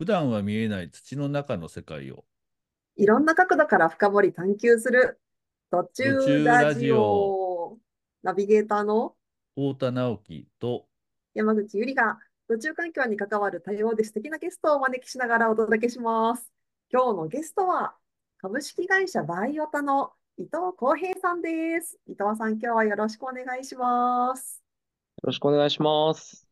普段は見えない土の中の世界をいろんな角度から深掘り探求する途途中中ララジジオオ。ナビゲーターの太田直樹と山口ゆりが途中環境に関わる多様で素敵なゲストをお招きしながらお届けします。今日のゲストは株式会社バイオタの伊藤康平さんです。伊藤さん、今日はよろしくお願いします。よろしくお願いします。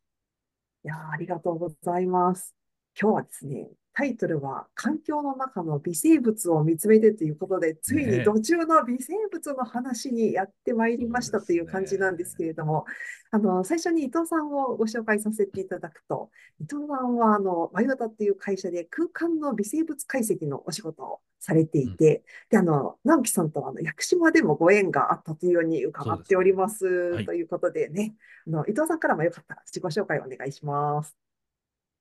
いやーありがとうございます。今日はですね、タイトルは環境の中の微生物を見つめてということで、ついにね土中の微生物の話にやってまいりましたという感じなんですけれども、あの、最初に伊藤さんをご紹介させていただくと、伊藤さんはあの、バイオタっていう会社で空間の微生物解析のお仕事をされていて、で、あの、直樹さんとはあの、屋久島でもご縁があったというように伺っております。はいということでね、あの、伊藤さんからもよかったら自己紹介をお願いします。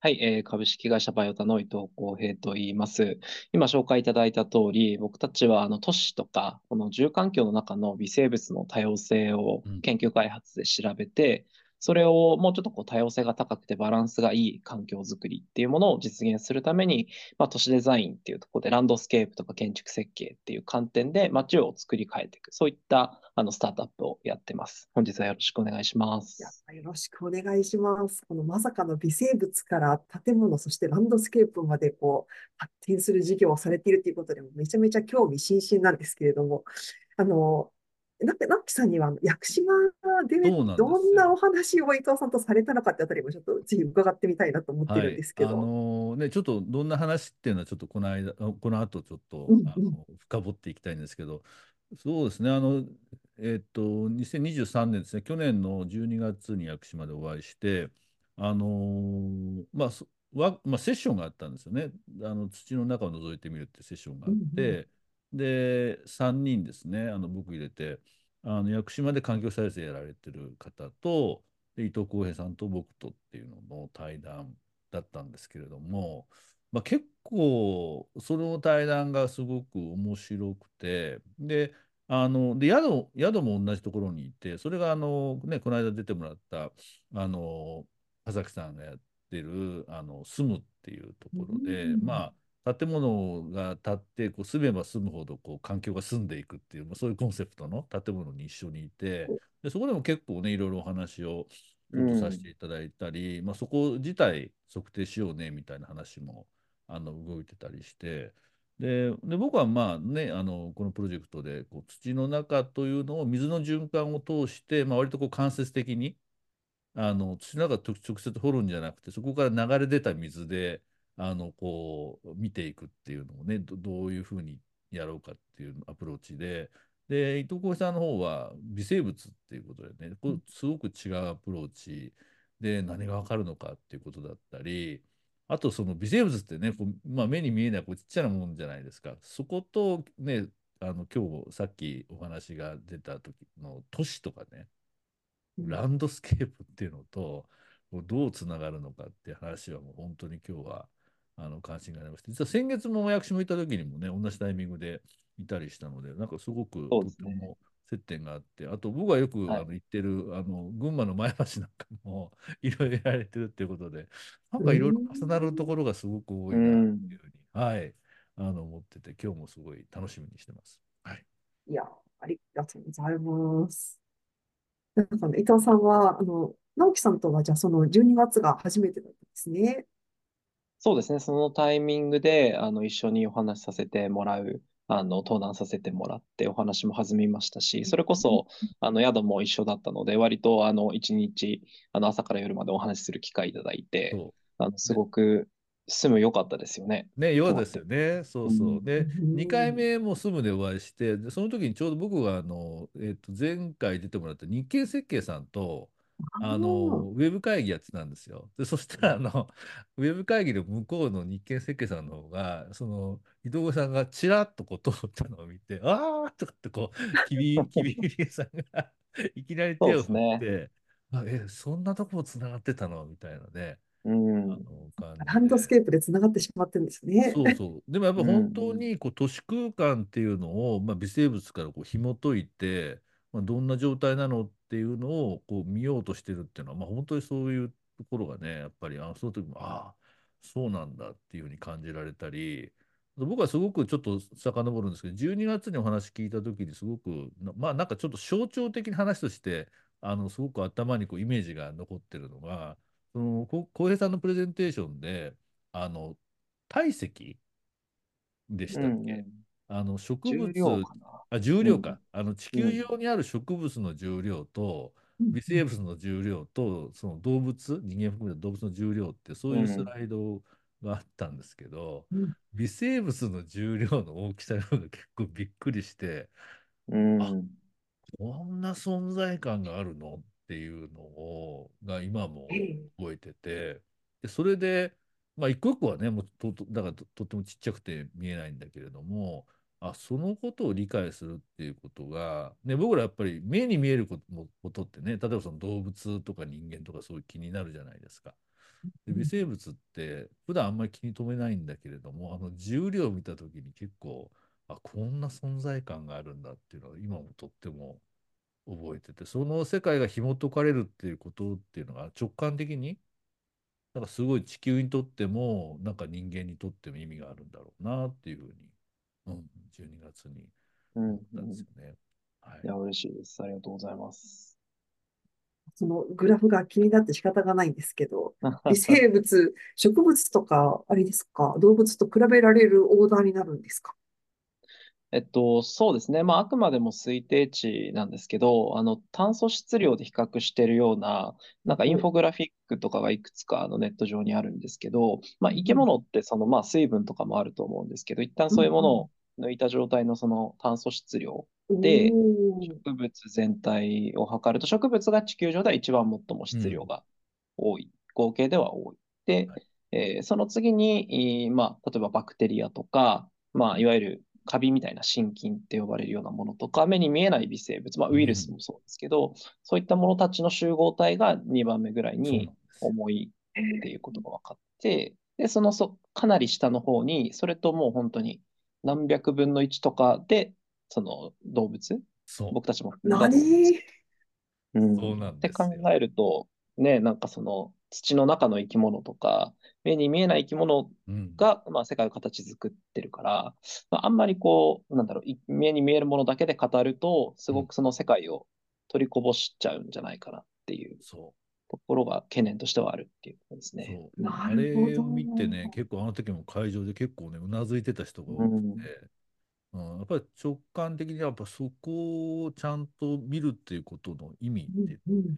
はい、えー株式会社バイオタの伊藤康平と言います。今紹介いただいた通り、僕たちはあの都市とか、この住環境の中の微生物の多様性をうん研究開発で調べて、それをもうちょっとこう多様性が高くてバランスがいい環境づくりっていうものを実現するために、まあ、都市デザインっていうところでランドスケープとか建築設計っていう観点で街を作り変えていく、そういったあのスタートアップをやってます。本日はよろしくお願いします。よろしくお願いします。このまさかの微生物から建物、そしてランドスケープまでこう発展する事業をされているということで、めちゃめちゃ興味津々なんですけれども、あの、なナッキさんには屋久島でどんなお話を伊藤さんとされたのかってあたりもちょっとぜひ伺ってみたいなと思ってはいるんですけあど。のね、ちょっとどんな話っていうのはちょっとこの間、この後ちょっと、うんうんあの深掘っていきたいんですけど、そうですね、あの、えっと、2023年ですね、去年の12月に屋久島でお会いして、あのーまあ、そわまあ、セッションがあったんですよね。あの土の中を覗いてみるってセッションがあって、で、3人ですね、あの僕入れて、あの屋久島で環境再生やられてる方と、で伊藤浩平さんと僕とっていうのの対談だったんですけれども、まあ、結構その対談がすごく面白くてであので宿宿も同じところにいてそれがあの、ね、この間出てもらったあの葉崎さんがやってるあの住むっていうところで、うん。まあ建物が建ってこう住めば住むほどこう環境が住んでいくっていう、まあ、そういうコンセプトの建物に一緒にいてでそこでも結構ねいろいろお話をちょっとさせていただいたり、まあ、そこ自体測定しようねみたいな話もあの動いてたりしてでで僕はまあねあのこのプロジェクトでこう土の中というのを水の循環を通して、まあ、割とこう間接的にあの土の中と直接掘るんじゃなくてそこから流れ出た水であのこう見ていくっていうのをねどどういうふうにやろうかっていうアプローチで。で伊藤浩平さんの方は微生物っていうことでねこうすごく違うアプローチ。で何が分かるのかっていうことだったり。あとその微生物ってねこう、まあ、目に見えないこうちっちゃなもんじゃないですか。そことねあの今日さっきお話が出た時の都市とかねランドスケープっていうのとどうつながるのかっていう話はもう本当に今日はあの関心がありまして実は先月も屋久島行った時にもね同じタイミングでいたりしたのでなんかすごくとても接点があってあと僕がよくはいあの行ってるあの群馬の前橋なんかも いろいろやられてるっていうことでなんかいろいろ重なるところがすごく多いなっていうふうに、はいあの思ってて今日もすごい楽しみにしてます。はいいや、ありがとうございます。なんかね、伊藤さんは、あの、直樹さんとは、じゃあ、その12月が初めてだったんですね。そうですね、そのタイミングであの一緒にお話しさせてもらう、あの登壇させてもらってお話も弾みましたし、それこそあの宿も一緒だったので、割とあの一日あの朝から夜までお話しする機会いただいて、そあのすごく住む良かったですよね。うねよかったですよね。そうそう。でうん。2回目も住むでお会いしてでその時にちょうど僕があの、えっと前回出てもらった日経設計さんとあのウェブ会議やってたんですよ。でそしたらあのウェブ会議の向こうの日経設計さんの方がその伊藤さんがちらっとこう通ったのを見て「ああ!」とかってこうきびきびりさんが いきなり手を振って「あえそんなとこつながってたの?」みたいなね。うんあの感ンドスケープでつながってしまってるんですね。そうそう。でもやっぱうん本当にこう都市空間っていうのを、まあ、微生物からこう紐解いて、まあ、どんな状態なのっていうのをこう見ようとしてるっていうのは、まあ、本当にそういうところがね、やっぱりあのその時も、ああ、そうなんだっていうふうに感じられたり、僕はすごくちょっと遡るんですけど、12月にお話聞いた時にすごく、まあなんかちょっと象徴的な話として、あのすごく頭にこうイメージが残ってるのが、その浩平さんのプレゼンテーションで、あの体積でしたっけ、うん、あの植物あ重量か、うん、あの地球上にある植物の重量と、微生物の重量とその動物人間含めた動物の重量ってそういうスライドがあったんですけど、うん、微生物の重量の大きさが結構びっくりして、うん、あこんな存在感があるのっていうのをが今も覚えててでそれでまあ一個一個はねもうとだからとってもちっちゃくて見えないんだけれどもあそのことを理解するっていうことが、ね、僕らやっぱり目に見えることってね例えばその動物とか人間とかそういう気になるじゃないですか。で微生物って普段あんまり気に留めないんだけれどもあの重量を見た時に結構あこんな存在感があるんだっていうのは今もとっても覚えててその世界が紐解かれるっていうことっていうのが直感的になんかすごい地球にとってもなんか人間にとっても意味があるんだろうなっていうふうにうん、12月に思ったんですよね。はい、いや、嬉しいです。ありがとうございます。そのグラフが気になって仕方がないんですけど、微生物、植物とか、あれですか、動物と比べられるオーダーになるんですか？えっと、そうですね。まあ、あくまでも推定値なんですけど、あの、炭素質量で比較しているような、なんかインフォグラフィックとかがいくつかあのネット上にあるんですけど、まあ、生き物ってその、まあ、水分とかもあると思うんですけど、一旦そういうものを抜いた状態のその炭素質量。で、植物全体を測ると、植物が地球上では一番最も質量が多い。合計では多い。で、はい、えー、その次に、まあ、例えばバクテリアとか、まあ、いわゆるカビみたいな心筋って呼ばれるようなものとか、目に見えない微生物、まあ、ウイルスもそうですけど、うん、そういったものたちの集合体が2番目ぐらいに重いっていうことが分かって、で、そのそかなり下の方に、それともう本当に何百分の1とかで、その動物、僕たちも含んだ何？うん、そうなんって考えると、ね、なんかその土の中の生き物とか、目に見えない生き物が、うん、まあ、世界を形作ってるから、まあ、あんまりこう、なんだろう、目に見えるものだけで語ると、すごくその世界を取りこぼしちゃうんじゃないかなっていうところが懸念としてはあるっていうことですね。あれを見てね、結構あの時も会場で結構ね、うなずいてた人が多くて、うん、うん、やっぱり直感的にやっぱそこをちゃんと見るっていうことの意味っていう、ね、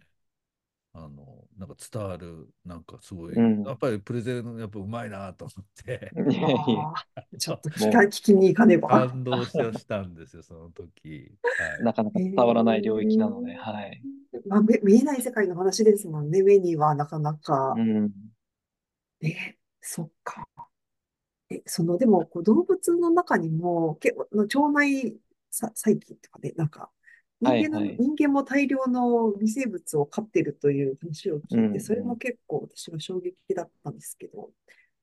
あのなんか伝わるなんかすごい、うん、やっぱりプレゼンやっぱうまいなと思って。ちょっと聞か聞きに行かねば。感動したんですよその時、はい、なかなか伝わらない領域なので、えー、はい。まあ、見えない世界の話ですもんね目にはなかなか、うん、えそっか。えそのでもこう動物の中にも結構腸内細菌とかねなんか人間の、はい。はい、人間も大量の微生物を飼っているという話を聞いて、うんうん、それも結構私は衝撃だったんですけど。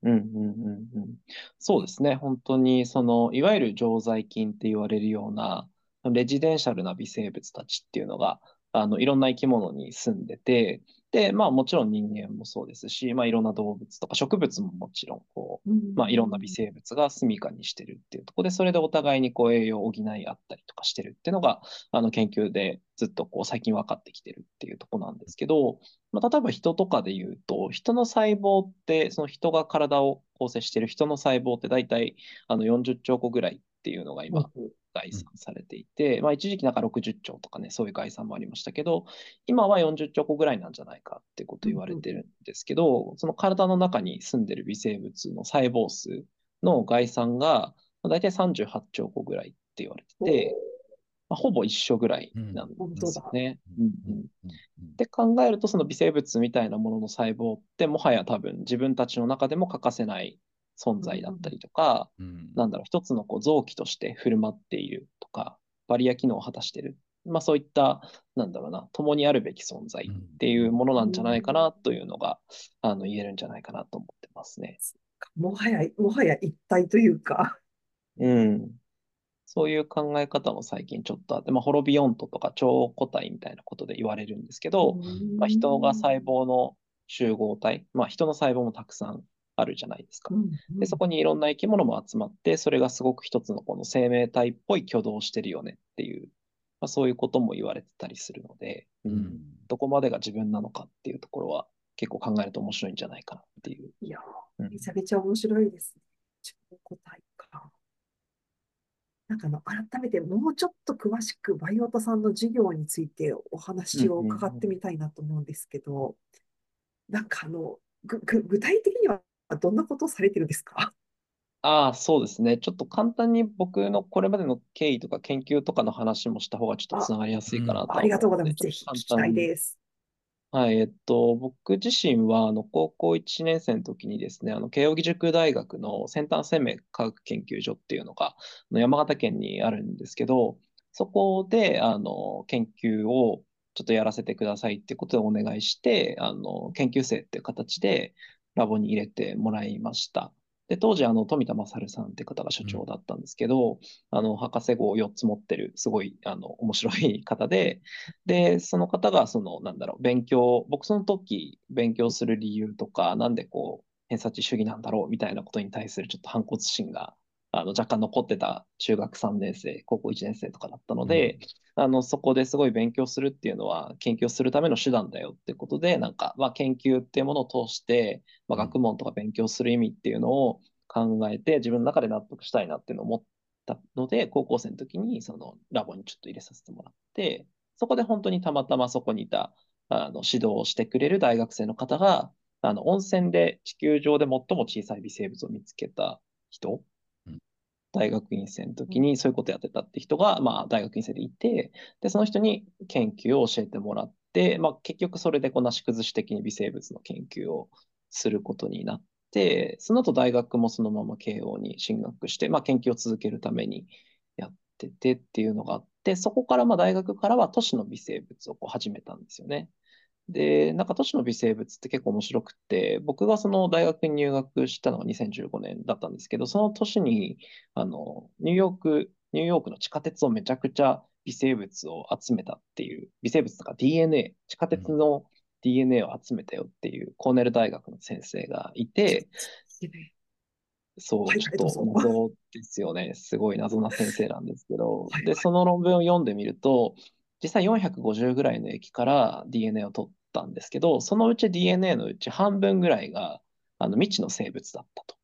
うんうんうんうん、そうですね、本当にそのいわゆる常在菌って言われるようなレジデンシャルな微生物たちっていうのがあのいろんな生き物に住んでて、で、まあもちろん人間もそうですし、まあいろんな動物とか植物ももちろん、こう、まあいろんな微生物が住処にしてるっていうところで、それでお互いにこう栄養を補い合ったりとかしてるっていうのが、あの研究でずっとこう最近分かってきてるっていうところなんですけど、まあ例えば人とかで言うと、人の細胞って、その人が体を構成してる人の細胞って大体あの40兆個ぐらいっていうのが今、概算されていて、うん、まあ、一時期なんか60兆とかね、そういう概算もありましたけど、今は40兆個ぐらいなんじゃないかってこと言われてるんですけど、うん、その体の中に住んでる微生物の細胞数の概算が、まあ、大体38兆個ぐらいって言われてて、まあ、ほぼ一緒ぐらいなんですよね。で考えると、その微生物みたいなものの細胞って、もはや多分自分たちの中でも欠かせない存在だったりとか、うん、なんだろう、一つのこう臓器として振る舞っているとか、バリア機能を果たしている。まあそういった、なんだろうな、共にあるべき存在っていうものなんじゃないかなというのが、あの言えるんじゃないかなと思ってますね。もはや、もはや一体というか。うん。そういう考え方も最近ちょっとあって、まあ、ホロビオントとか超個体みたいなことで言われるんですけど、まあ、人が細胞の集合体、まあ、人の細胞もたくさんあるじゃないですか。で、そこにいろんな生き物も集まって、それがすごく一つのこの生命体っぽい挙動をしてるよねっていう、まあ、そういうことも言われてたりするので、ううんんどこまでが自分なのかっていうところは結構考えると面白いんじゃないかなっていう。いやめちゃめちゃ面白いですね。自分の答えか。なんかあの、改めてもうちょっと詳しくバイオタさんの授業についてお話を伺ってみたいなと思うんですけど、なんかあの、具体的にはどんなことをされてるんですか？ああ、そうですね。ちょっと簡単に僕のこれまでの経緯とか研究とかの話もした方がちょっとつながりやすいかなとはありがとうござい思ます。ぜひ聞き簡単にたいです。はい、えっと、僕自身は、あの、高校1年生の時にですね、あの、慶應義塾大学の先端生命科学研究所っていうのが、あの山形県にあるんですけど、そこで、あの、研究をちょっとやらせてくださいってことでお願いして、あの、研究生っていう形でラボに入れてもらいました。で、当時、あの、富田勝さんって方が所長だったんですけど、あの、博士号を4つ持ってる、すごい、あの、面白い方で、で、その方が、その、なんだろう、勉強、僕その時、勉強する理由とか、なんでこう、偏差値主義なんだろうみたいなことに対するちょっと反骨心が、あの、若干残ってた中学3年生、高校1年生とかだったので、あの、そこですごい勉強するっていうのは、研究をするための手段だよってことで、なんか、まあ、研究っていうものを通して、まあ、うん。学問とか勉強する意味っていうのを考えて、自分の中で納得したいなっていうのを思ったので、高校生の時に、その、ラボにちょっと入れさせてもらって、そこで本当にたまたまそこにいた、あの、指導をしてくれる大学生の方が、あの、温泉で地球上で最も小さい微生物を見つけた人うん、大学院生の時にそういうことやってたって人が、まあ、大学院生でいて、で、その人に研究を教えてもらって、まあ、結局それでこう、なし崩し的に微生物の研究をすることになって、その後大学もそのまま慶応に進学して、まあ、研究を続けるためにやっててっていうのがあって、そこからまあ大学からは都市の微生物をこう始めたんですよね。で、なんか都市の微生物って結構面白くって、僕がその大学に入学したのが2015年だったんですけど、その年に、あの、ニューヨーク、ニューヨークの地下鉄をめちゃくちゃ微生物を集めたっていう、微生物とか DNA、地下鉄の DNA を集めたよっていうコーネル大学の先生がいて、そう、はいちょっと謎ですよね。すごい謎な先生なんですけど。はい、で、その論文を読んでみると、実際450ぐらいの液から DNA を取ったんですけど、そのうち DNA のうち半分ぐらいがあの未知の生物だったと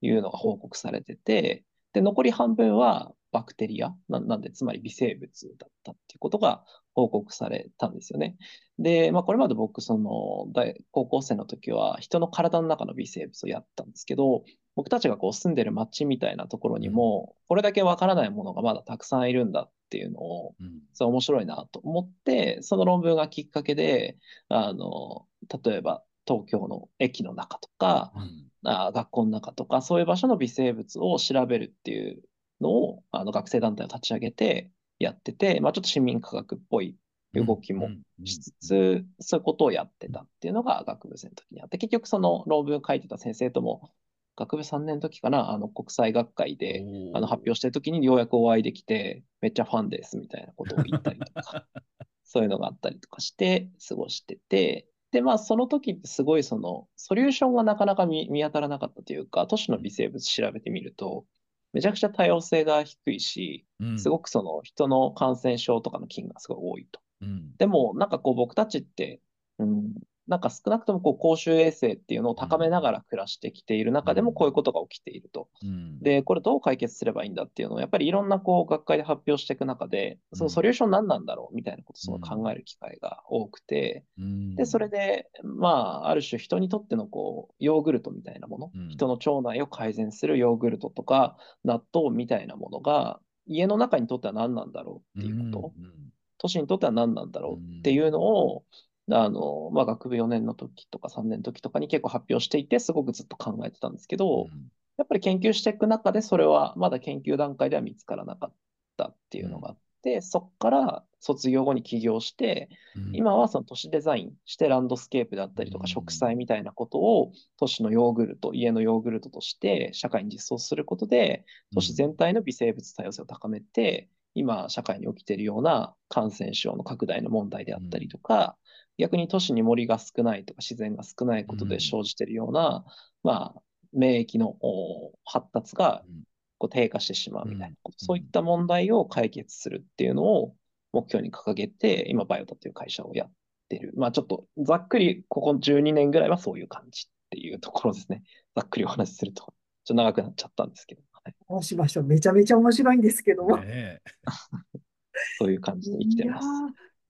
いうのが報告されてて、で、残り半分はバクテリア、ななんで、つまり微生物だったっていうことが報告されたんですよね。で、まあ、これまで僕、その、大高校生の時は人の体の中の微生物をやったんですけど、僕たちがこう住んでる街みたいなところにも、これだけわからないものがまだたくさんいるんだっていうのを、うん。そう面白いなと思って、その論文がきっかけで、あの、例えば東京の駅の中とか、うん。あ学校の中とか、そういう場所の微生物を調べるっていうのを、あの学生団体を立ち上げてやってて、まあ、ちょっと市民科学っぽい動きもしつつ、そういうことをやってたっていうのが学部生の時にあって、結局その論文書いてた先生とも、学部3年の時かな、あの国際学会であの発表してる時にようやくお会いできて、めっちゃファンですみたいなことを言ったりとか、そういうのがあったりとかして過ごしてて、で、まあその時ってすごいそのソリューションがなかなか見、見当たらなかったというか、都市の微生物調べてみると、めちゃくちゃ多様性が低いし、うん。すごくその人の感染症とかの菌がすごい多いと。うん。でも、なんかこう僕たちって、うん、なんか少なくともこう公衆衛生っていうのを高めながら暮らしてきている中でもこういうことが起きていると。うん。で、これどう解決すればいいんだっていうのを、やっぱりいろんなこう学会で発表していく中で、そのソリューション何なんだろうみたいなことをすごい考える機会が多くて、うん。で、それで、まあ、ある種人にとってのこう、ヨーグルトみたいなもの、うん。人の腸内を改善するヨーグルトとか、納豆みたいなものが、家の中にとっては何なんだろうっていうこと、うん。都市にとっては何なんだろうっていうのを、あの、まあ、学部4年の時とか3年の時とかに結構発表していて、すごくずっと考えてたんですけど、やっぱり研究していく中で、それはまだ研究段階では見つからなかったっていうのがあって、そこから卒業後に起業して、うん。今はその都市デザインしてランドスケープだったりとうん。か植栽みたいなことを都市のヨーグルト、家のヨーグルトとして社会に実装することで、都市全体の微生物多様性を高めて、今社会に起きているような感染症の拡大の問題であったりとか、逆に都市に森が少ないとか自然が少ないことで生じているような、まあ、免疫のお発達がうんこう低下してしまうみたいなこと、うんそういった問題を解決するっていうのを目標に掲げて、今、バイオタという会社をやってる。まあちょっとざっくり、ここ12年ぐらいはそういう感じっていうところですね。ざっくりお話しすると、ちょっと長くなっちゃったんですけど、はい、どうしましょう。めちゃめちゃ面白いんですけども。そういう感じで生きてます。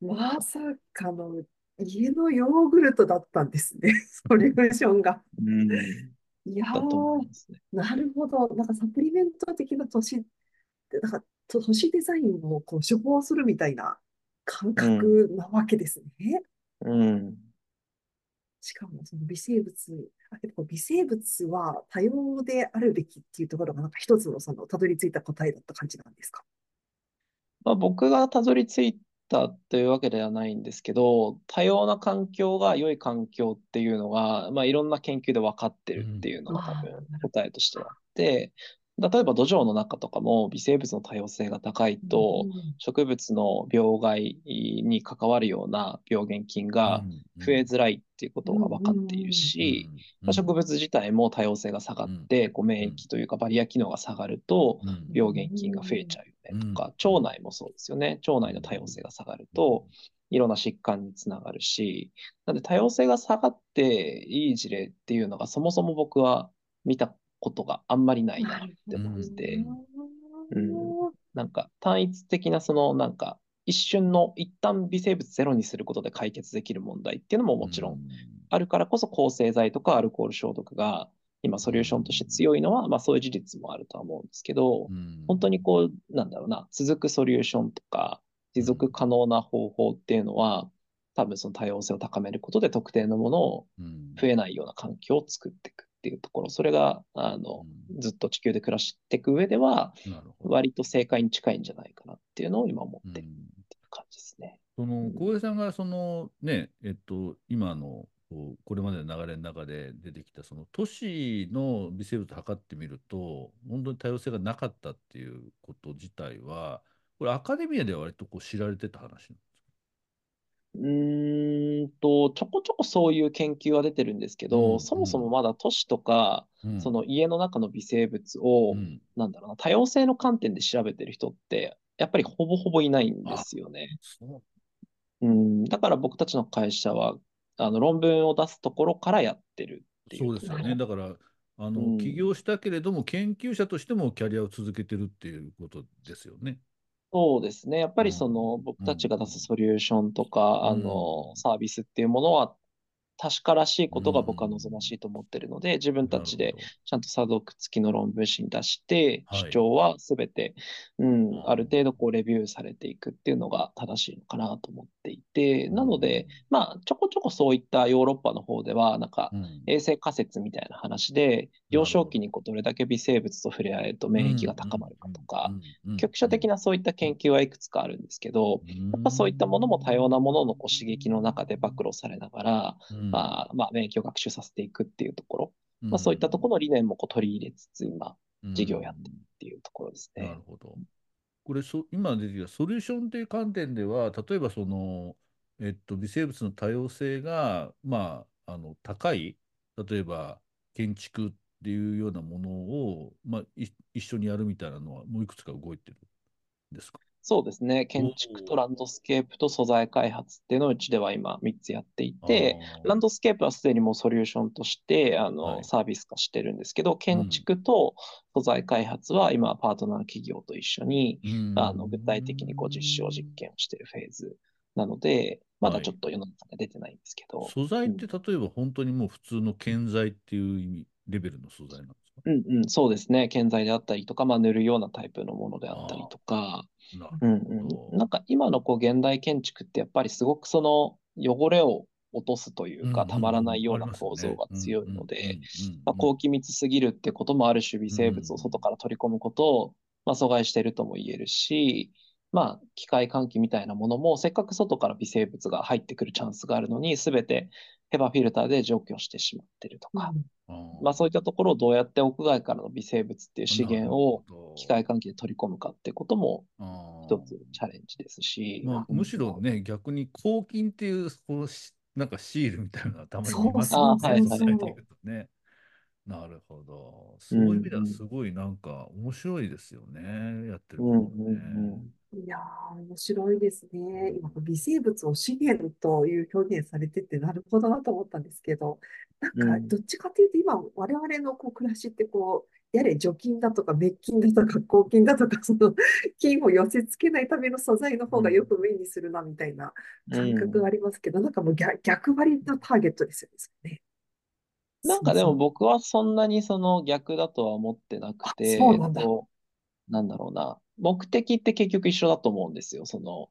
まさかの家のヨーグルトだったんですね。ソリューションが。うん。いやーね。なるほど。なんかサプリメント的な都市なんかと都市デザインをこう処方するみたいな感覚なわけですね。うん。しかもその微生物、あ、微生物は多様であるべきっていうところがなんか一つのそのたどり着いた答えだった感じなんですか？まあ、僕がたどり着いたというわけではないんですけど、多様な環境が良い環境っていうのが、まあ、いろんな研究で分かってるっていうのが多分答えとしてはあって、例えば土壌の中とかも微生物の多様性が高いと、植物の病害に関わるような病原菌が増えづらいっていうことが分かっているし、まあ、植物自体も多様性が下がって、こう免疫というかバリア機能が下がると、病原菌が増えちゃう。よねとか、腸内もそうですよね。腸内の多様性が下がると、いろんな疾患につながるし、なんで多様性が下がっていい事例っていうのがそもそも僕は見たことがあんまりないなって思ってて、うん。なんか単一的なそのなんか一瞬の一旦微生物ゼロにすることで解決できる問題っていうのももちろん。あるからこそ抗生剤とかアルコール消毒が今ソリューションとして強いのは、まあそういう事実もあるとは思うんですけど、本当にこう、なんだろうな、続くソリューションとか、持続可能な方法っていうのは、多分その多様性を高めることで特定のものを増えないような環境を作っていくっていうところ、それが、あの、ずっと地球で暮らしていく上では、割と正解に近いんじゃないかなっていうのを今思ってるっていう感じですね。その小江さんがそのね、えっと、今のこうこれまでの流れの中で出てきたその都市の微生物を測ってみると本当に多様性がなかったっていうこと自体はこれアカデミアでは割とこう知られてた話なんですか？うーんと、ちょこちょこそういう研究は出てるんですけど、うんそもそもまだ都市とか、うん。その家の中の微生物を、うん。なんだろうな、多様性の観点で調べてる人って、やっぱりほぼほぼいないんですよね。うん、だから僕たちの会社は、あの論文を出すところからやってるっていうそうですよね。だからあの、うん起業したけれども研究者としてもキャリアを続けてるっていうことですよね。そうですね。やっぱりうんその僕たちが出すソリューションとか、うんあのサービスっていうものは確からしいことが僕は望ましいと思ってるので、自分たちでちゃんと査読付きの論文誌に出して、はい。主張はすべて、うんうん。ある程度こうレビューされていくっていうのが正しいのかなと思っていて、なので、まあ、ちょこちょこそういったヨーロッパの方では、なんか衛生仮説みたいな話で、幼少期にこうどれだけ微生物と触れ合えると免疫が高まるかとか、、局所的なそういった研究はいくつかあるんですけど、やっぱそういったものも多様なもののこう刺激の中で暴露されながら、まあ、まあ、免疫を学習させていくっていうところ、まあ、そういったところの理念もこう取り入れつつ、今、事業をやってるっていうところですねなる。ほど。これそ、今出てきたソリューションという観点では、例えばその、えっと、微生物の多様性が、まあ、あの高い、例えば建築っていうようなものを、まあ、い一緒にやるみたいなのは、もういくつか動いてるんですか？そうですね。建築とランドスケープと素材開発っていうのをうちでは今3つやっていて、ランドスケープはすでにもうソリューションとしてあの、はい。サービス化してるんですけど、建築と素材開発は今パートナー企業と一緒に、うん。あの具体的にこう実証実験をしているフェーズなので、まだちょっと世の中で出てないんですけど、素材って例えば本当にもう普通の建材っていう意味、レベルの素材なんですか？うんうん、そうですね。建材であったりとか、まあ、塗るようなタイプのものであったりとか、なうんうん、なんか今のこう現代建築ってやっぱりすごくその汚れを落とすというか、たまらないような構造が強いので、、まあ、高気密すぎるってこともある種微生物を外から取り込むことを、まあ、阻害しているとも言えるし、まあ、機械換気みたいなものも、せっかく外から微生物が入ってくるチャンスがあるのに、すべてヘバフィルターで除去してしまってるとか、まあ、そういったところをどうやって屋外からの微生物っていう資源を機械換気で取り込むかってことも一つチャレンジですし、まあ、むしろね、逆に抗菌っていうこうしなんかシールみたいなのがたまに見ますね。なるほど。そういう意味ではすごいなんか面白いですよね。やってるうんことね。うんうんいやー、面白いですね。今、微生物を資源という表現されてて、なるほどなと思ったんですけど、なんか、どっちかというと、今、我々のこう暮らしって、こう、やれ除菌だとか、滅菌だとか、抗菌だとか、その菌を寄せ付けないための素材の方がよく目にするな、みたいな感覚がありますけど、なんかもう逆逆張りのターゲットですよね。なんかでも僕はそんなにその逆だとは思ってなくて、そうなんだ。こうなんだろうな。目的って結局一緒だと思うんですよ。その、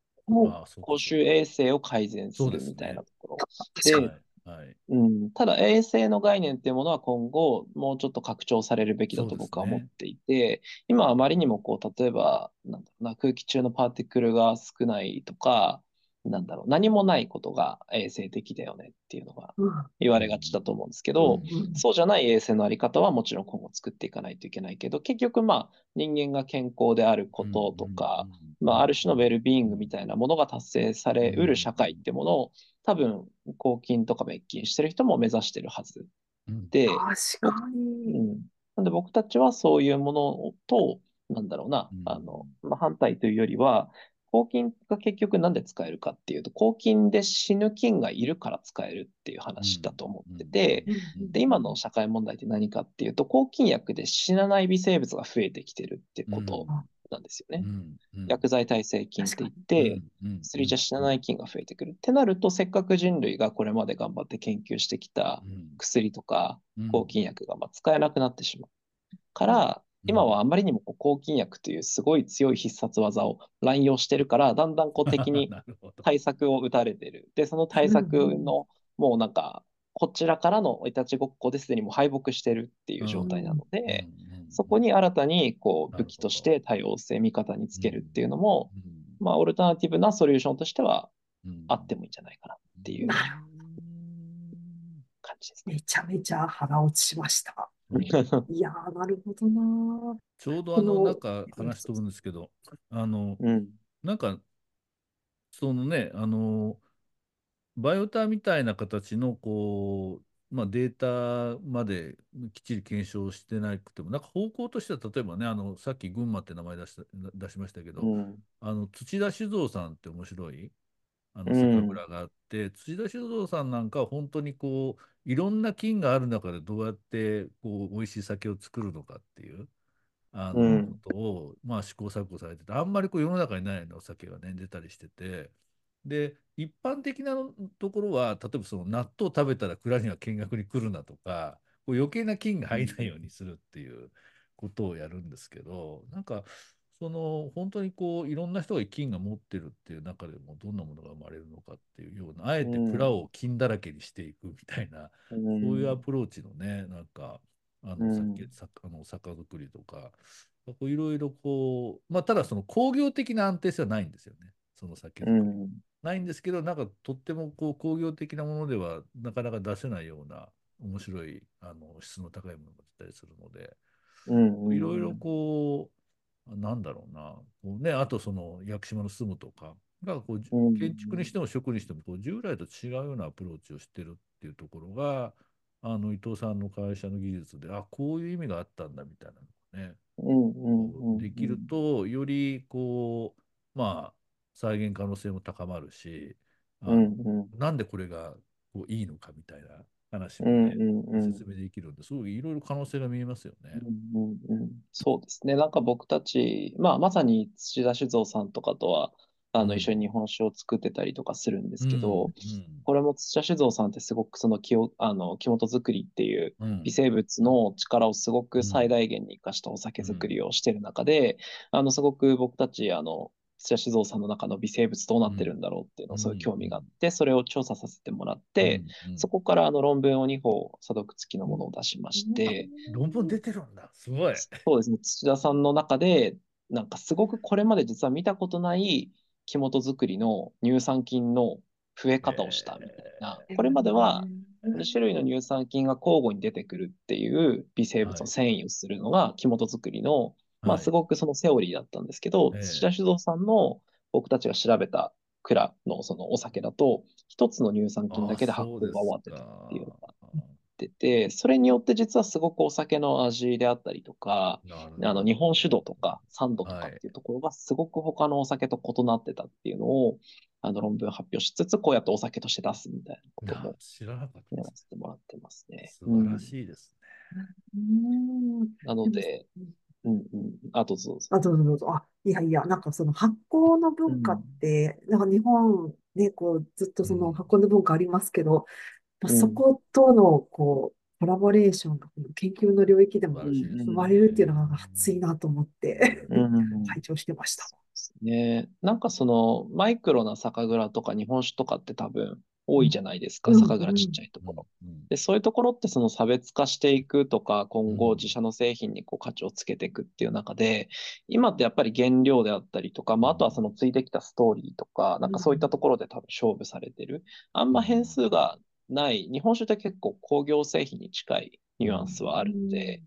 公衆衛生を改善するみたいなところ。確かにで、はい。はい。うん、ただ衛生の概念っていうものは今後もうちょっと拡張されるべきだと僕は思っていて、今あまりにもこう、例えば、なんだろうな、空気中のパーティクルが少ないとか、なんだろう、何もないことが衛生的だよねっていうのがうん。言われがちだと思うんですけうど、んうん。そうじゃない衛生のあり方はもちろん今後作っていかないといけないけど、結局まあ人間が健康であることとか、まあある種のウェルビーイングみたいなものが達成されうる社会ってものを多分抗菌とか滅菌してる人も目指してるはずうん。で、確かうに。ん、なんで僕たちはそういうものと、なんだろうなうん、あの、まあ、反対というよりは、抗菌が結局なんで使えるかっていうと、抗菌で死ぬ菌がいるから使えるっていう話だと思ってて、うんで、今の社会問題って何かっていうと、抗菌薬で死なない微生物が増えてきてるってことなんですよね。薬剤耐性菌って言って、薬じゃ死なない菌が増えてくる。ってなると、せっかく人類がこれまで頑張って研究してきた薬とか抗菌薬がまあ使えなくなってしまう。から、今はあまりにもこう抗菌薬というすごい強い必殺技を乱用してるから、だんだんこう敵に 対策を打たれてる。で、その対策の、もうなんか、こちらからのいたちごっこですでにもう敗北してるっていう状態なので、そこに新たにこう武器として多様性、味方につけるっていうのも、まあ、オルタナティブなソリューションとしてはあってもいいんじゃないかなっていうな感じですね。めちゃめちゃ腹落ちしました。いやー、なるほどなちょうどあの、なんか話飛ぶんですけど、あの、うん、なんか、そのね、あの、バイオタみたいな形の、こう、まあ、データまできっちり検証してなくても、なんか方向としては、例えばね、あの、さっき群馬って名前出した出しましたけど、うん、あの、土田酒造さんって面白い、あの、うん。酒蔵があって、土田酒造さんなんかは本当にこう、いろんな菌がある中でどうやって、こう、美味しい酒を作るのかっていう、あの、うん。ことを、まあ、試行錯誤されてて、あんまりこう世の中にないようなお酒がね、出たりしてて、で、一般的なところは、例えばその納豆食べたら蔵には見学に来るなとか、こう余計な菌が入らないようにするっていうことをやるんですけど、なんか、その本当にこういろんな人が菌が持ってるっていう中でもどんなものが生まれるのかっていうようなあえて蔵を菌だらけにしていくみたいな、うん、そういうアプローチのねなんかあのうん。酒さあの酒造りとかこういろいろこうまあただその工業的な安定性はないんですよねその酒造り、うん、ないんですけどなんかとってもこう工業的なものではなかなか出せないような面白いあの質の高いものが出たりするので。うん、いろいろこう、なんだろうな、こうね、あとその屋久島の住むとかがこう、うん。建築にしても食にしてもこう従来と違うようなアプローチをしてるっていうところが、あの伊藤さんの会社の技術で、あこういう意味があったんだみたいなのがね、うん、こうん、うできると、よりこう、まあ、再現可能性も高まるし、あのうん、うん、なんでこれがこういいのかみたいな話うん、もね、うん、うん。説明できるんで、すごいいろいろ可能性が見えますよね。うんうんうんそうですね。なんか僕たち、まあ、まさに土田酒造さんとかとは、あの、うん一緒に日本酒を作ってたりとかするんですけど、うんこれも土田酒造さんってすごくその木を、あの、木本作りっていううん微生物の力をすごく最大限に生かしたお酒作りをしてる中で、あの、すごく僕たち、あの、土田酒造さんの中の微生物どうなってるんだろうっていうのをすごい興味があって、それを調査させてもらって、、うんうんそこからあの論文を2本、査読付きのものを出しまして、論文出てるんだ。すごい。そうですね、土田さんの中で、なんかすごくこれまで実は見たことない木本作りの乳酸菌の増え方をしたみたいな。これまでは2種類の乳酸菌が交互に出てくるっていう微生物の遷移をするのが木本作りの、まあすごくそのセオリーだったんですけど、ええ土田酒造さんの僕たちが調べた蔵のそのお酒だと、一つの乳酸菌だけで発酵が終わってたっていうのがってて、それによって実はすごくお酒の味であったりとか、あの日本酒度とか酸度とかはいっていうところがすごく他のお酒と異なってたっていうのをあの論文発表しつつ、こうやってお酒として出すみたいなことも知らなかったやら。せてもらってますね。素晴らい。しいですうんなので、うんうん、あとどうぞ。あ、どうぞどうぞ。あ、いやいや、なんかその発酵の文化って、なんか日本ね、こう、ずっとその発酵の文化ありますけど、まあうんそことの、こう、コラボレーションがこの研究の領域でも素晴らしいです。生まれるっていうのが熱いなと思って、うん 拝聴してました。ですね。なんかそのマイクロな酒蔵とか日本酒とかって多分多いじゃないですか、うん酒蔵ちっちゃいところ。うんで、そういうところってその差別化していくとか、今うん後自社の製品にこう価値をつけていくっていう中で、今ってやっぱり原料であったりとか、まあ、あとはそのついてきたストーリーとか、なんかそういったところで多分勝負されてる。あんま変数がない、日本酒って結構工業製品に近いニュアンスはあるんで、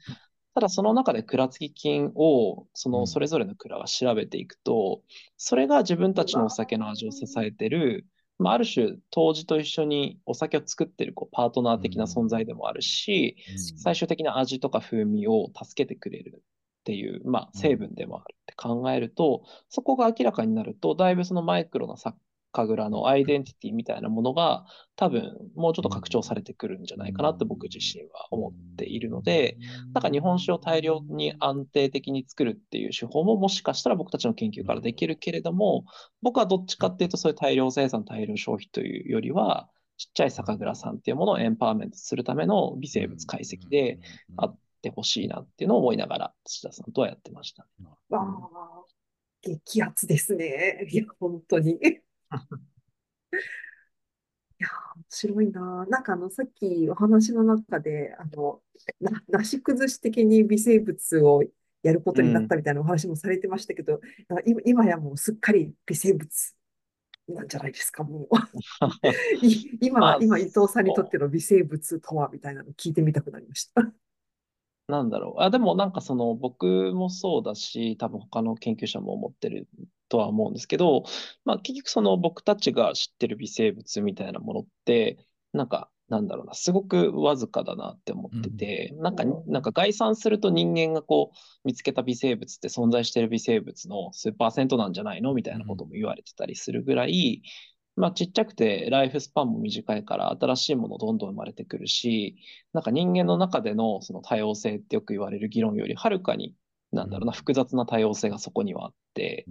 ただその中で蔵付き菌をそうのんそれぞれの蔵が調べていくと、それが自分たちのお酒の味を支えてる、まあ、ある種杜氏と一緒にお酒を作ってるこうパートナー的な存在でもあるし、うん。最終的な味とか風味を助けてくれるっていう、まあ、成分でもあるって考えると、そこが明らかになると、だいぶそのマイクロな酒蔵のアイデンティティみたいなものが多分もうちょっと拡張されてくるんじゃないかなって僕自身は思っているので、、なんか日本酒を大量に安定的に作るっていう手法ももしかしたら僕たちの研究からできるけれども、僕はどっちかっていうとそういう大量生産、大量消費というよりは、ちっちゃい酒蔵さんっていうものをエンパワーメントするための微生物解析で、あってほしいなっていうのを思いながら、土田さんとはやってました。わあ、激アツですね。いや、本当に。いや、面白いな。なんかあの、さっきお話の中で、あの、な、なし崩し的に微生物をやることになったみたいなお話もされてましたけど、今、今やもうすっかり微生物なんじゃないですか、もう。い今、まあ今、伊藤さんにとっての微生物とはみたいなの聞いてみたくなりました。なんだろう。あ、でもなんかその僕もそうだし、多分他の研究者も思ってるとは思うんですけど、まあ結局その僕たちが知ってる微生物みたいなものって、なんかなんだろうな、すごくわずかだなって思ってて、なんか、なんか概算すると人間がこう見つけた微生物って存在してる微生物の数パーセントなんじゃないのみたいなことも言われてたりするぐらい、まあちっちゃくてライフスパンも短いから新しいものどんどん生まれてくるし、なんか人間の中でのその多様性ってよく言われる議論よりはるかに、なんだろうな、複雑な多様性がそこにはあって、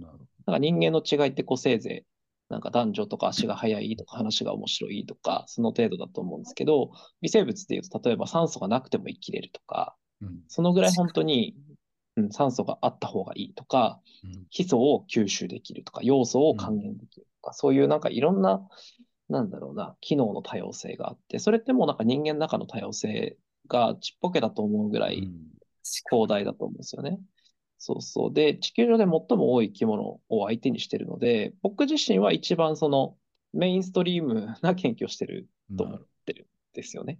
なんか人間の違いってこうせいぜい、なんか男女とか足が速いとか話が面白いとか、その程度だと思うんですけど、微生物っていうと、例えば酸素がなくても生きれるとか、うん。そのぐらい本当に、うん、酸素があった方がいいとか、うん。ヒ素を吸収できるとか、要素を還元できるとか、そういうなんかいろんな、なんだろうな、機能の多様性があって、それってもうなんか人間の中の多様性がちっぽけだと思うぐらいうん。広大だと思うんですよね。そうそう。で、地球上で最も多い生き物を相手にしてるので、僕自身は一番そのメインストリームな研究をしてると思ってるんですよね。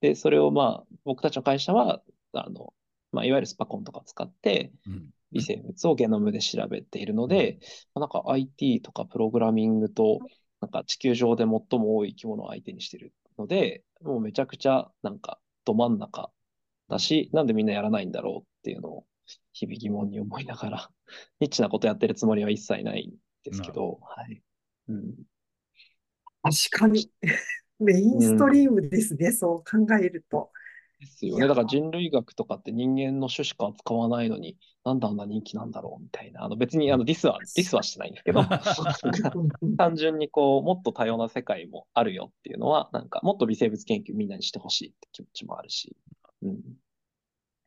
で、それをまあ、僕たちの会社は、あの、まあ、いわゆるスパコンとか使って、うん微生物をゲノムで調べているので、まあなんか IT とかプログラミングと、なんか地球上で最も多い生き物を相手にしてるので、もうめちゃくちゃなんかど真ん中だし、なんでみんなやらないんだろうっていうのを日々疑問に思いながら、ニッチなことやってるつもりは一切ないんですけど、はい。うん、確かに。メインストリームですね、そう考えると。ですよね。だから人類学とかって人間の種しか扱わないのに、なんであんな人気なんだろうみたいな。あの別にあのディスは、ディスはしてないんですけど、単純にこう、もっと多様な世界もあるよっていうのは、なんかもっと微生物研究みんなにしてほしいって気持ちもあるし。うん。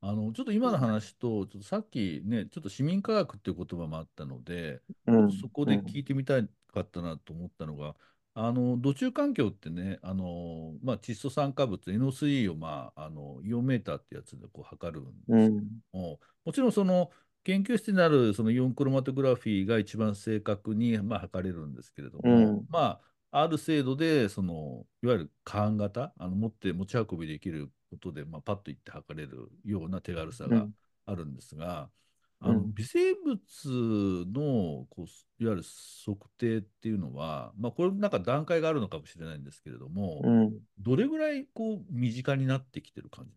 あのちょっと今の話と、ちょっとさっきね、ちょっと市民科学っていう言葉もあったので、うん。そこで聞いてみたかったなと思ったのが、あの土中環境ってね、あのまあ、窒素酸化物、NO3 を、まあ、あのイオンメーターってやつでこう測るんですけうん。ども、もちろんその研究室にあるそのイオンクロマトグラフィーが一番正確に、まあ、測れるんですけれども、うんまあ、ある精度でそのいわゆる缶型あの持って持ち運びできることで、まあ、パッといって測れるような手軽さがうん。あるんですが、あのうん。微生物のこういわゆる測定っていうのは、まあ、これなんか段階があるのかもしれないんですけれども、うん。どれぐらいこう身近になってきてる感じ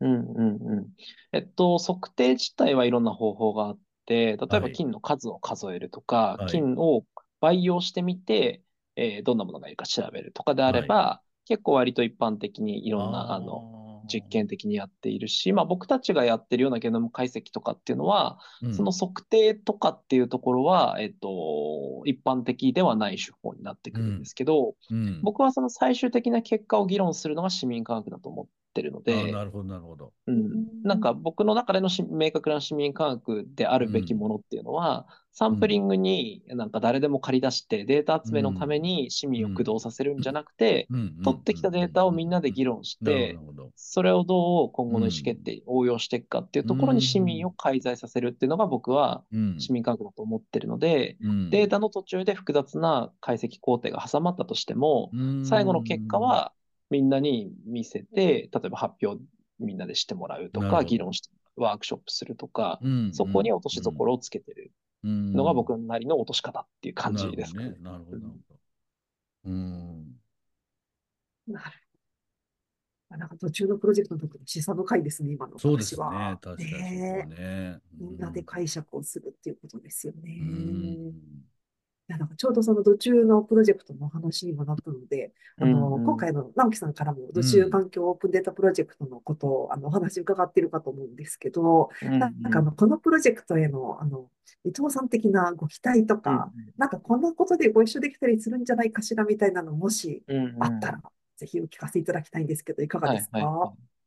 うんうんうん。えっと、測定自体はいろんな方法があって、例えばはい。菌の数を数えるとか、はい。菌を培養してみて、えーどんなものがいるか調べるとかであれば、結構割と一般的にいなんろんな、ですかあの、ー実験的にやっているし、まあ僕たちがやってるようなゲノム解析とかっていうのは、うん。その測定とかっていうところは、えっと、一般的ではない手法になってくるんですけど、うん。僕はその最終的な結果を議論するのが市民科学だと思ってるのあで、なるほど、なるほど。うん、なんか僕の中でのし明確な市民科学であるべきものっていうのは、サンプリングになんか誰でも借り出してデータ集めのために市民を駆動させるんじゃなくて、うん。うん取ってきたデータをみんなで議論して。それをどう今後の意思決定に応用していくかっていうところに市民を介在させるっていうのが僕はうん。市民科学だと思ってるので、うん。データの途中で複雑な解析工程が挟まったとしても、最後の結果、はみんなに見せて、例えば発表みんなでしてもらうとか、議論してワークショップするとか、うんそこに落としどころをつけてるのが僕なりの落とし方っていう感じですかね。なるほどね。なるほど、なるほど。うん。なるほど。なんか途中のプロジェクトの時に示唆深いですね、今のおそうですね。確かにね。みんなで解釈をするっていうことですよね。うん。なんかちょうどその土中のプロジェクトの話にもなったので、あの、うんうん。今回の直樹さんからも土中環境オープンデータプロジェクトのことを、あの、お話伺っているかと思うんですけど、うんなんかあの、このプロジェクトへの、あの、伊藤さん的なご期待とうんか、なんかこんなことでご一緒できたりするんじゃないかしらみたいなのもしうんうん。あったら、ぜひお聞かせいただきたいんですけど、いかがですか？はいはいはい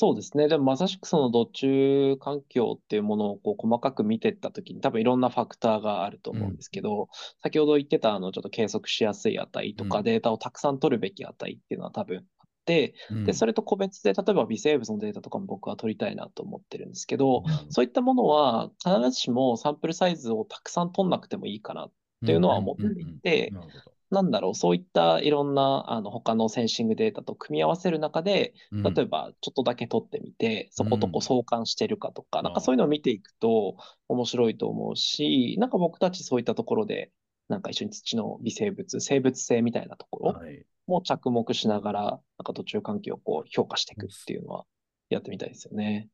そうですね。でもまさしくその土中環境っていうものをこう細かく見ていったときに多分いろんなファクターがあると思うんですけど、先ほど言ってたあのちょっと計測しやすい値とうん。かデータをたくさん取るべき値っていうのは多分あって、うん。で、それと個別で例えば微生物のデータとかも僕は取りたいなと思ってるんですけど、なるほどそういったものは必ずしもサンプルサイズをたくさん取んなくてもいいかなっていうのは思っていてうんうんうんなんだろう、そういったいろんなあの他のセンシングデータと組み合わせる中で、うん例えばちょっとだけ取ってみて、そことこう相関してるかとか、んなんかそういうのを見ていくと面白いと思うし、なんか僕たちそういったところで、なんか一緒に土の微生物、生物性みたいなところはい。も着目しながら、なんか途中環境をこう評価していくっていうのはやってみたいですよね。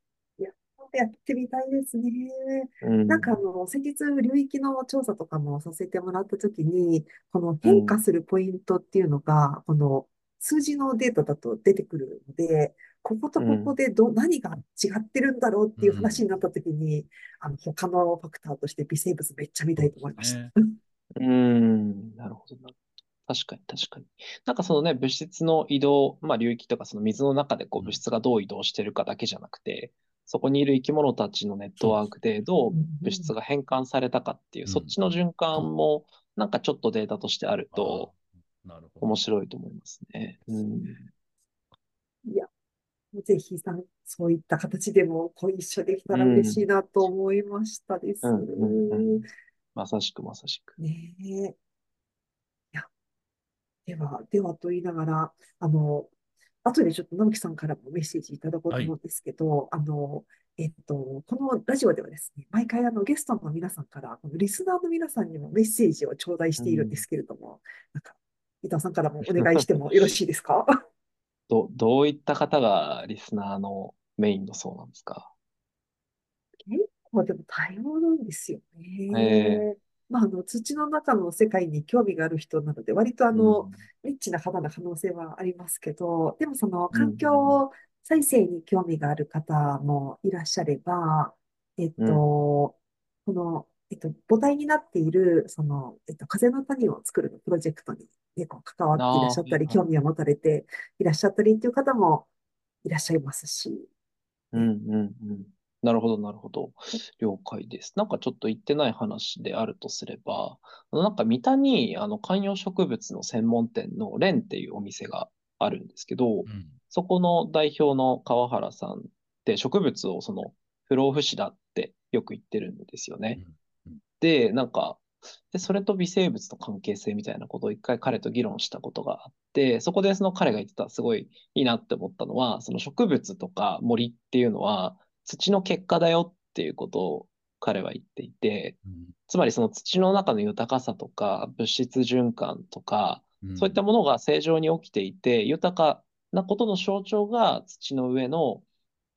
やってみたいですね。うん。なんかあの、先日流域の調査とかもさせてもらったときに、この変化するポイントっていうのが、この数字のデータだと出てくるので、こことここでど、何が違ってるんだろうっていう話になったときに、あの、他のファクターとして微生物めっちゃ見たいと思いました。ねうん、なるほどな。確かに確かに。なんかそのね、物質の移動、まあ流域とかその水の中でこううん物質がどう移動してるかだけじゃなくて、そこにいる生き物たちのネットワークでどう物質が変換されたかっていう、うんそっちの循環もなんかちょっとデータとしてあると。面白いと思いますね。うん。ぜひさん、そういった形でもご一緒できたら嬉しいなと思いましたです。うんうんうんまさしくまさしく。ねえ。いや、では、ではと言いながら、あの、後でちょっと直樹さんからもメッセージいただこうと思うんですけど、あの、えっと、このラジオではですね、毎回あのゲストの皆さんから、このリスナーの皆さんにもメッセージを頂戴しているんですけれども、なんか、伊藤さんからもお願いしてもよろしいですか？ど、どういった方がリスナーのメインの層なんですか？結構でも多様なんですよね。えまあ、あの、土の中の世界に興味がある人なので、割とあの、ニッチな肌な可能性はありますけど、でもその環境再生に興味がある方もいらっしゃれば、えっと、うん。この、えっと、母体になっている、その、えっと、風の谷を作るプロジェクトに、ね、こう関わっていらっしゃったり、興味を持たれていらっしゃったりっていう方もいらっしゃいますし、うんうんうん。なるほど、なるほど。了解です。なんかちょっと言ってない話であるとすれば、なんか三田にあの観葉植物の専門店のレンっていうお店があるんですけど、うんそこの代表の川原さんって植物をその不老不死だってよく言ってるんですよね。うんで、なんか、で、それと微生物の関係性みたいなことを一回彼と議論したことがあって、そこでその彼が言ってたすごいいいなって思ったのは、その植物とか森っていうのは土の結果だよっていうこと彼は言っていて、うん。つまりその土の中の豊かさとか物質循環とか、うん。そういったものが正常に起きていて、豊かなことの象徴が土の上の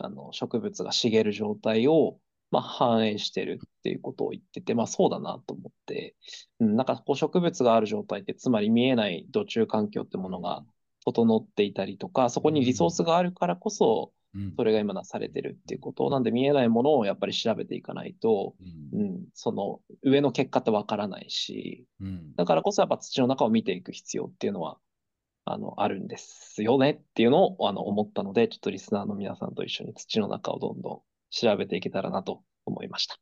あの植物が茂る状態を、まあ、反映してるっていうことを言ってて、まあそうだなと思って、うん、なんかこう植物がある状態って、つまり見えない土中環境ってものが整っていたりとか、そこにリソースがあるからこそ、うんそれが今なされてるっていうこと。なんで見えないものをやっぱり調べていかないと、うん。うん、その上の結果ってわからないし、うん。だからこそやっぱ土の中を見ていく必要っていうのは、あの、あるんですよねっていうのをあの思ったので、ちょっとリスナーの皆さんと一緒に土の中をどんどん調べていけたらなと思いました。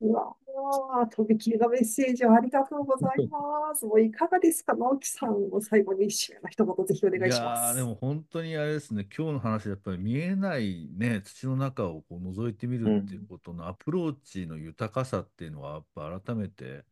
うわあ、とびきりのメッセージをありがとうございます。もういかがですか、直樹さん。もう最後に締めの一言ぜひお願いしまいやーす。でも本当にあれですね、今日の話、やっぱり見えないね、土の中をこう覗いてみるっていうことのアプローチの豊かさっていうのは、やっぱ改めて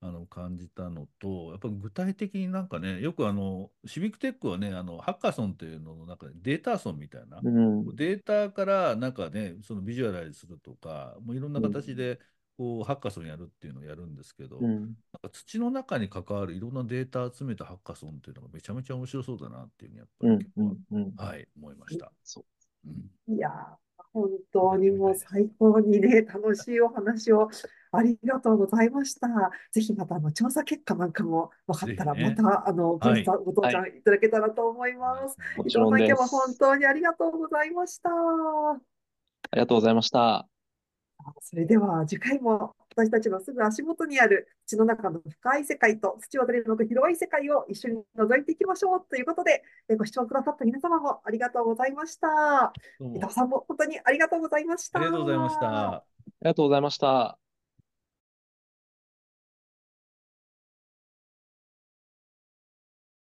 あの感じたのと、やっぱ具体的になんかね、よくあのシビックテックはね、あのハッカソンっていうのの中でデータソンみたいな、うん。データからなんかね、そのビジュアライズするとか、もういろんな形でこうハッカソンやるっていうのをやるんですけど、うん。なんか土の中に関わるいろんなデータ集めたハッカソンっていうのがめちゃめちゃ面白そうだなっていうふうにやっぱうんり結。構うん。うん。はい、思いました。そう。うんいやー、本当にもう最高にね、楽しいお話をありがとうございました。ぜひまたあの調査結果なんかも分かったら、またあのごはいご登場いただけたらと思います。も伊藤さん、ちろんで今日は本す。当にありがとうございました。ありがとうございました。それでは次回も私たちのすぐ足元にある土の中の深い世界と土を取り除く広い世界を一緒に覗いていきましょうということで、えご視聴くださった皆様もありがとうございました。伊藤さんも本当にありがとうございました。ありがとうございました。ありがとうございました。